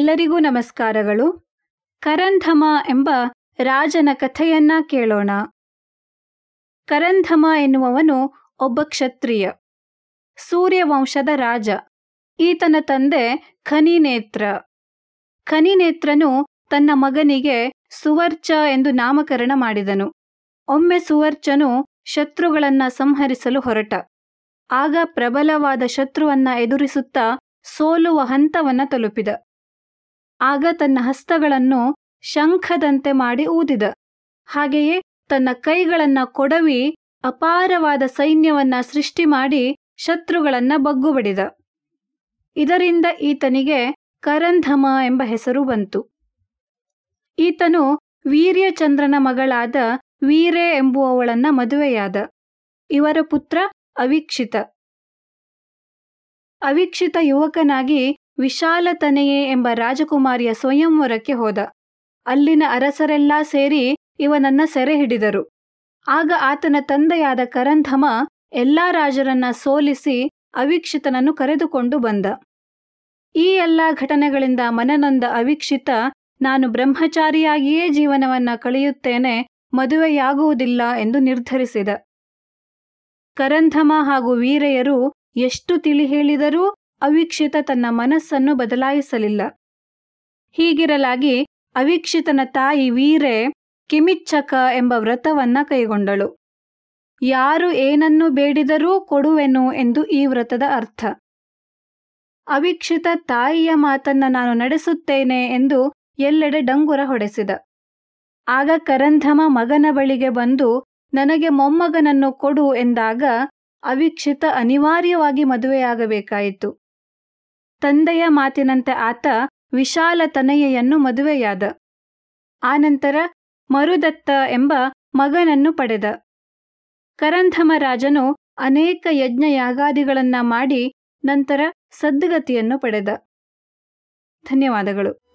ಎಲ್ಲರಿಗೂ ನಮಸ್ಕಾರಗಳು. ಕರಂಧಮ ಎಂಬ ರಾಜನ ಕಥೆಯನ್ನ ಕೇಳೋಣ. ಕರಂಧಮ ಎನ್ನುವವನು ಒಬ್ಬ ಕ್ಷತ್ರಿಯ, ಸೂರ್ಯವಂಶದ ರಾಜ. ಈತನ ತಂದೆ ಖನಿನೇತ್ರ. ಖನಿನೇತ್ರನು ತನ್ನ ಮಗನಿಗೆ ಸುವರ್ಚ ಎಂದು ನಾಮಕರಣ ಮಾಡಿದನು. ಒಮ್ಮೆ ಸುವರ್ಚನು ಶತ್ರುಗಳನ್ನ ಸಂಹರಿಸಲು ಹೊರಟ. ಆಗ ಪ್ರಬಲವಾದ ಶತ್ರುವನ್ನ ಎದುರಿಸುತ್ತಾ ಸೋಲುವ ಹಂತವನ್ನ ತಲುಪಿದ. ಆಗ ತನ್ನ ಹಸ್ತಗಳನ್ನು ಶಂಖದಂತೆ ಮಾಡಿ ಊದಿದ. ಹಾಗೆಯೇ ತನ್ನ ಕೈಗಳನ್ನ ಕೊಡವಿ ಅಪಾರವಾದ ಸೈನ್ಯವನ್ನ ಸೃಷ್ಟಿ ಮಾಡಿ ಶತ್ರುಗಳನ್ನ ಬಗ್ಗುಬಡಿದ. ಇದರಿಂದ ಈತನಿಗೆ ಕರಂಧಮ ಎಂಬ ಹೆಸರು ಬಂತು. ಈತನು ವೀರ್ಯಚಂದ್ರನ ಮಗಳಾದ ವೀರೆ ಎಂಬುವವಳನ್ನ ಮದುವೆಯಾದ. ಇವರ ಪುತ್ರ ಅವಿಕ್ಷಿತ. ಅವಿಕ್ಷಿತ ಯುವಕನಾಗಿ ವಿಶಾಲತನೆಯೇ ಎಂಬ ರಾಜಕುಮಾರಿಯ ಸ್ವಯಂವರಕ್ಕೆ ಹೋದ. ಅಲ್ಲಿನ ಅರಸರೆಲ್ಲಾ ಸೇರಿ ಇವನನ್ನ ಸೆರೆ ಹಿಡಿದರು. ಆಗ ಆತನ ತಂದೆಯಾದ ಕರಂಧಮ ಎಲ್ಲಾ ರಾಜರನ್ನ ಸೋಲಿಸಿ ಅವೀಕ್ಷಿತನನ್ನು ಕರೆದುಕೊಂಡು ಬಂದ. ಈ ಎಲ್ಲ ಘಟನೆಗಳಿಂದ ಮನನೊಂದ ಅವಿಕ್ಷಿತ, ನಾನು ಬ್ರಹ್ಮಚಾರಿಯಾಗಿಯೇ ಜೀವನವನ್ನ ಕಳೆಯುತ್ತೇನೆ, ಮದುವೆಯಾಗುವುದಿಲ್ಲ ಎಂದು ನಿರ್ಧರಿಸಿದ. ಕರಂಧಮ ಹಾಗೂ ವೀರೆಯರು ಎಷ್ಟು ತಿಳಿ ಹೇಳಿದರೂ ಅವಿಕ್ಷಿತ ತನ್ನ ಮನಸ್ಸನ್ನು ಬದಲಾಯಿಸಲಿಲ್ಲ. ಹೀಗಿರಲಾಗಿ ಅವಿಕ್ಷಿತನ ತಾಯಿ ವೀರೆ ಕಿಮಿಚ್ಚಕ ಎಂಬ ವ್ರತವನ್ನ ಕೈಗೊಂಡಳು. ಯಾರು ಏನನ್ನು ಬೇಡಿದರೂ ಕೊಡುವೆನು ಎಂದು ಈ ವ್ರತದ ಅರ್ಥ. ಅವಿಕ್ಷಿತ ತಾಯಿಯ ಮಾತನ್ನ ನಾನು ನಡೆಸುತ್ತೇನೆ ಎಂದು ಎಲ್ಲೆಡೆ ಡಂಗುರ ಹೊಡೆಸಿದ. ಆಗ ಕರಂಧಮ ಮಗನ ಬಳಿಗೆ ಬಂದು ನನಗೆ ಮೊಮ್ಮಗನನ್ನು ಕೊಡು ಎಂದಾಗ ಅವಿಕ್ಷಿತ ಅನಿವಾರ್ಯವಾಗಿ ಮದುವೆಯಾಗಬೇಕಾಯಿತು. ತಂದೆಯ ಮಾತಿನಂತೆ ಆತ ವಿಶಾಲ ತನಯೆಯನ್ನು ಮದುವೆಯಾದ. ಆನಂತರ ಮರುದತ್ತ ಎಂಬ ಮಗನನ್ನು ಪಡೆದ. ಕರಂಧಮ ರಾಜನು ಅನೇಕ ಯಜ್ಞ ಯಾಗಾದಿಗಳನ್ನ ಮಾಡಿ ನಂತರ ಸದ್ಗತಿಯನ್ನು ಪಡೆದ. ಧನ್ಯವಾದಗಳು.